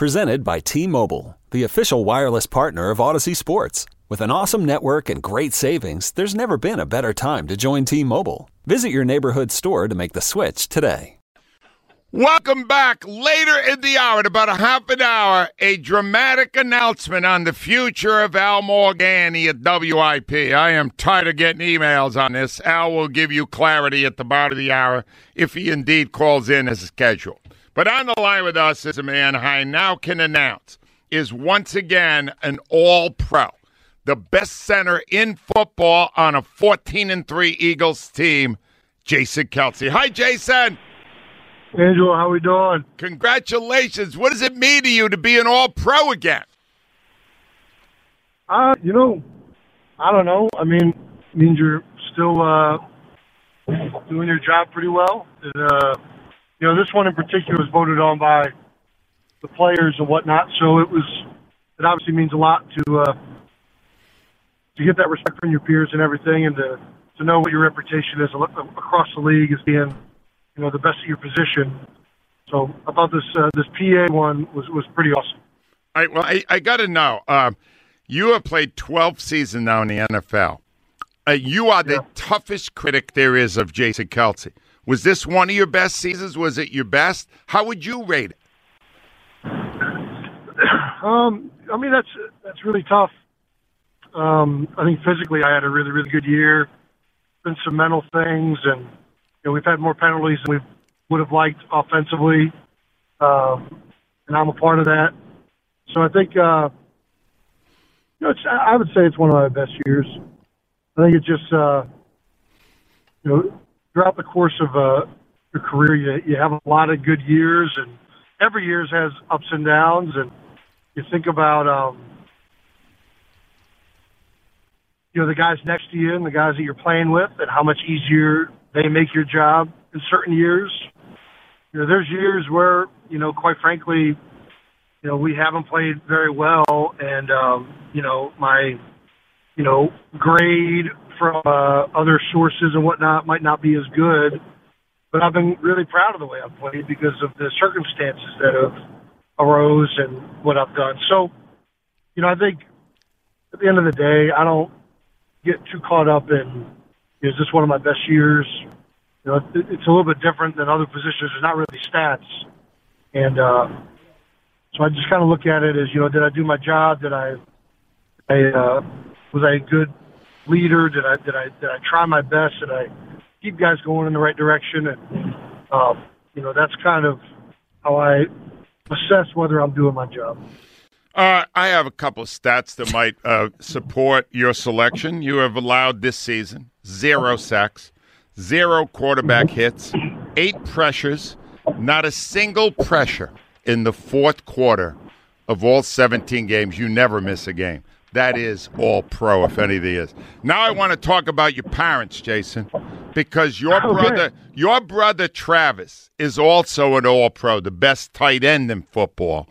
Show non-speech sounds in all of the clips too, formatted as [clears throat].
Presented by T-Mobile, the official wireless partner of Audacy Sports. With an awesome network and great savings, there's never been a better time to join T-Mobile. Visit your neighborhood store to make the switch today. Welcome back. Later in the hour, in about a half an hour, a dramatic announcement on the future of Al Morganti at WIP. I am tired of getting emails on this. Al will give you clarity at the bottom of the hour if he indeed calls in as scheduled. But on the line with us is a man I now can announce is once again an all pro, the best center in football on a 14 and 3 Eagles team, Jason Kelce. Hi, Jason. Angelo, how we doing? Congratulations. What does it mean to you to be an all pro again? Uh, you know, I don't know. I mean, means you're still uh, doing your job pretty well. And, uh, you know, this one in particular was voted on by the players and whatnot, so it was it obviously means a lot to uh, to get that respect from your peers and everything, and to to know what your reputation is across the league as being you know the best of your position. So I thought this uh, this PA one was was pretty awesome. All right, well, I, I got to know. Um, you have played 12 seasons now in the NFL. Uh, you are the Yeah. toughest critic there is of Jason Kelce. Was this one of your best seasons? Was it your best? How would you rate it? [clears throat] Um, I mean that's that's really tough. Um, I think physically I had a really really good year. Been some mental things, and you know we've had more penalties than we would have liked offensively, um, and I'm a part of that. So I think uh, you know I would say it's one of my best years. I think it's just uh, you know throughout the course of uh, your career you you have a lot of good years, and every year has ups and downs, and you think about um, you know the guys next to you and the guys that you're playing with, and how much easier they make your job in certain years. You know, there's years where you know, quite frankly, you know, we haven't played very well, and um, you know, my you know grade from uh, other sources and whatnot might not be as good. But I've been really proud of the way I've played because of the circumstances that have arose and what I've done. So, you know, I think at the end of the day, I don't get too caught up in is this one of my best years. You know, it, it's a little bit different than other positions. It's not really stats, and uh, so I just kind of look at it as you know, did I do my job? Did I, I uh, was I a good leader? Did I did I did I try my best? Did I keep guys going in the right direction? And um, you know, that's kind of how I assess whether I'm doing my job. Uh, I have a couple of stats that might uh, support your selection. You have allowed this season zero sacks, zero quarterback hits, eight pressures, not a single pressure in the fourth quarter of all 17 games. You never miss a game. That is all pro, if anything is. Now I want to talk about your parents, Jason, because your Okay. brother, your brother Travis, is also an all pro, the best tight end in football.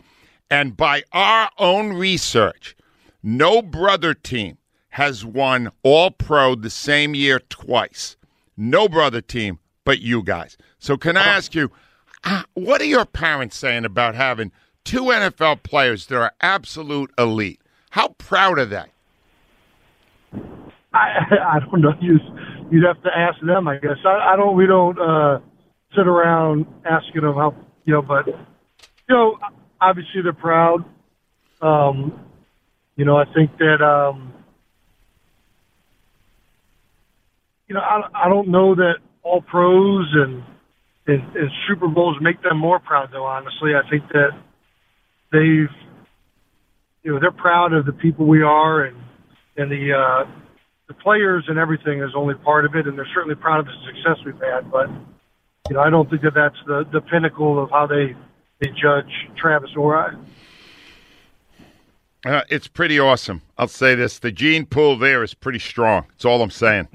And by our own research, no brother team has won all pro the same year twice. No brother team but you guys. So, can I ask you, uh, what are your parents saying about having two NFL players that are absolute elite? How proud are they? I [laughs] I don't know. You you'd have to ask them, I guess. I, I don't. We don't uh, sit around asking them how you know. But you know, obviously they're proud. Um, you know, I think that um, you know I, I don't know that all pros and, and and Super Bowls make them more proud. Though honestly, I think that they've you know they're proud of the people we are and and the uh, the players and everything is only part of it, and they're certainly proud of the success we've had. But you know, I don't think that that's the the pinnacle of how they they judge Travis or I. Uh, it's pretty awesome. I'll say this: the gene pool there is pretty strong. That's all I'm saying.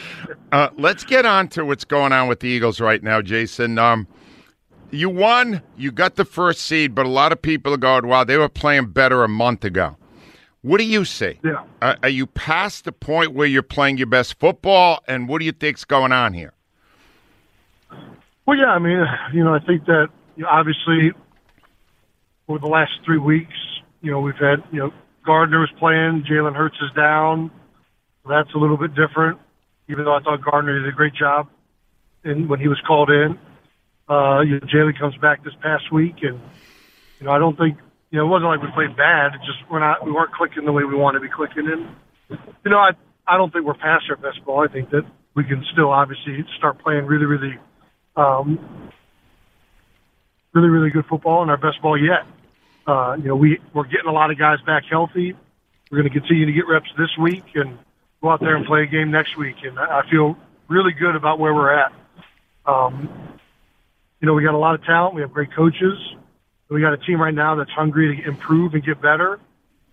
[laughs] uh, let's get on to what's going on with the Eagles right now, Jason. Um, you won. You got the first seed, but a lot of people are going, "Wow, they were playing better a month ago." What do you see? Yeah. Uh, are you past the point where you're playing your best football, and what do you think's going on here? Well, yeah, I mean, you know, I think that you know, obviously over the last three weeks, you know, we've had, you know, Gardner was playing, Jalen Hurts is down. That's a little bit different, even though I thought Gardner did a great job in, when he was called in. Uh, you know, Jalen comes back this past week, and, you know, I don't think, you know, it wasn't like we played bad. It just we're not, we weren't clicking the way we want to be clicking. And, you know, I, I don't think we're past our best ball. I think that we can still obviously start playing really, really, um, really, really good football and our best ball yet. Uh, you know, we, we're getting a lot of guys back healthy. We're going to continue to get reps this week and go out there and play a game next week. And I feel really good about where we're at. Um, you know, we got a lot of talent. We have great coaches. We got a team right now that's hungry to improve and get better.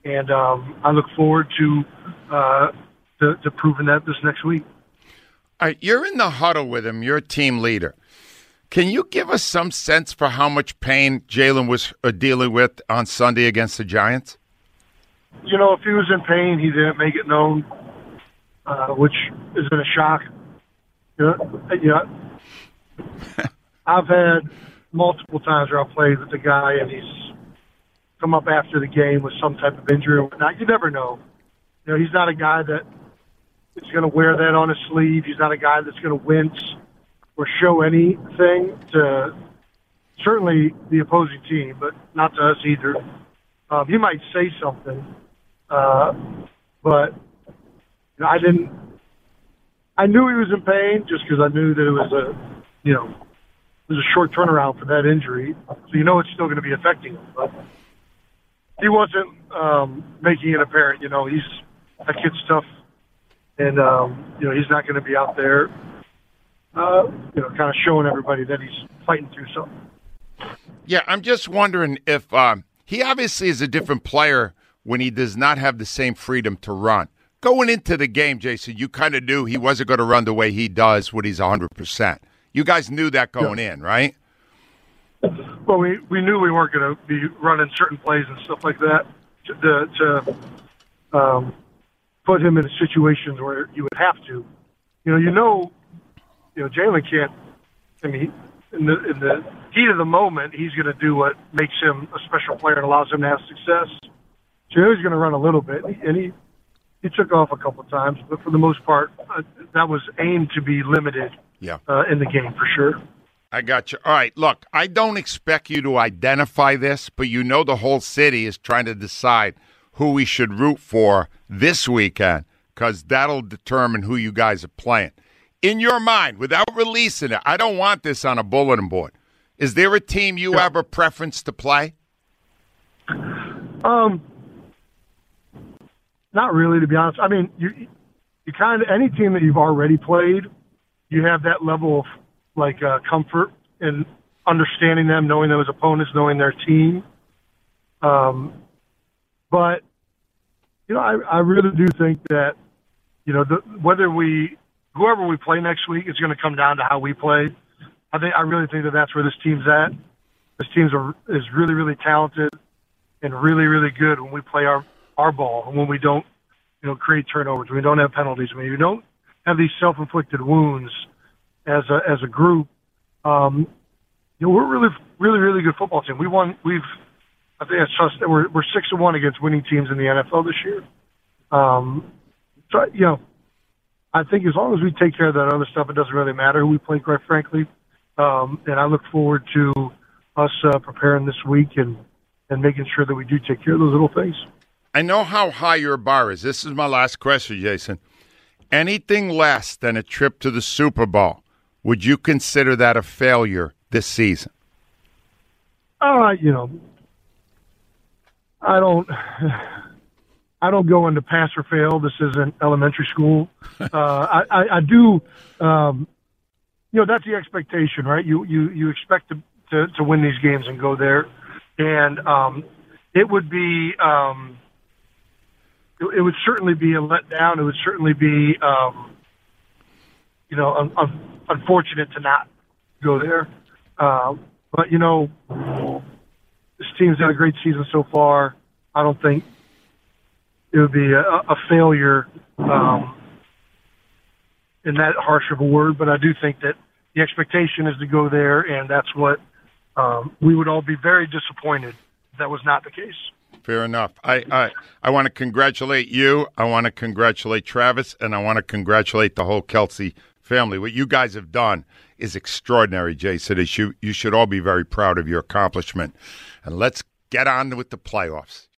And um, I look forward to, uh, to to proving that this next week. All right, you're in the huddle with him. You're a team leader. Can you give us some sense for how much pain Jalen was uh, dealing with on Sunday against the Giants? You know, if he was in pain, he didn't make it known, uh, which isn't a shock. You know, yeah. I've had multiple times where I've played with the guy and he's come up after the game with some type of injury or whatnot. You never know. You know, he's not a guy that is going to wear that on his sleeve. He's not a guy that's going to wince or show anything to certainly the opposing team, but not to us either. Um, he might say something, uh, but you know, I didn't. I knew he was in pain just because I knew that it was a, you know, was a short turnaround for that injury, so you know it's still going to be affecting him. But he wasn't um, making it apparent. You know, he's that kid's tough, and um, you know he's not going to be out there uh, you know, kind of showing everybody that he's fighting through something. Yeah, I'm just wondering if um, he obviously is a different player when he does not have the same freedom to run. Going into the game, Jason, you kind of knew he wasn't going to run the way he does when he's 100%. You guys knew that going yeah. in, right? Well, we, we knew we weren't going to be running certain plays and stuff like that to, to um, put him in situations where you would have to. You know, you know you know, Jalen can't. I mean, in the in the heat of the moment, he's going to do what makes him a special player and allows him to have success. So he's going to run a little bit, and he he took off a couple of times, but for the most part, uh, that was aimed to be limited. Yeah. Uh, in the game for sure. I got you. All right, look, I don't expect you to identify this, but you know the whole city is trying to decide who we should root for this weekend because that'll determine who you guys are playing in your mind, without releasing it, I don't want this on a bulletin board. Is there a team you have a preference to play? Um, not really, to be honest. I mean, you you kind of any team that you've already played, you have that level of like uh, comfort in understanding them, knowing as opponents, knowing their team. Um, but you know, I, I really do think that you know the, whether we whoever we play next week, it's going to come down to how we play. I think I really think that that's where this team's at. This team's is really really talented and really really good when we play our our ball and when we don't you know create turnovers, we don't have penalties, when we don't have these self-inflicted wounds as a as a group. Um, you know, we're really really really good football team. We won. We've I think it's just we're we're six to one against winning teams in the NFL this year. Um, so you know, I think as long as we take care of that other stuff, it doesn't really matter who we play, quite frankly. Um, and I look forward to us uh, preparing this week and and making sure that we do take care of those little things. I know how high your bar is. This is my last question, Jason. Anything less than a trip to the Super Bowl, would you consider that a failure this season? Uh, you know, I don't. [sighs] I don't go into pass or fail. This isn't elementary school. [laughs] Uh, I, I, I do. Um, you know, that's the expectation, right? You you you expect to to, to win these games and go there, and um, it would be. Um, it, it would certainly be a letdown. It would certainly be, um, you know, un, un, unfortunate to not go there. Uh, but you know, this team's had a great season so far. I don't think it would be a, a failure um, in that harsh of a word, but I do think that the expectation is to go there, and that's what um, we would all be very disappointed that was not the case. Fair enough. I, I, I want to congratulate you. I want to congratulate Travis, and I want to congratulate the whole Kelce family. What you guys have done is extraordinary, Jason. You, you should all be very proud of your accomplishment. And let's get on with the playoffs.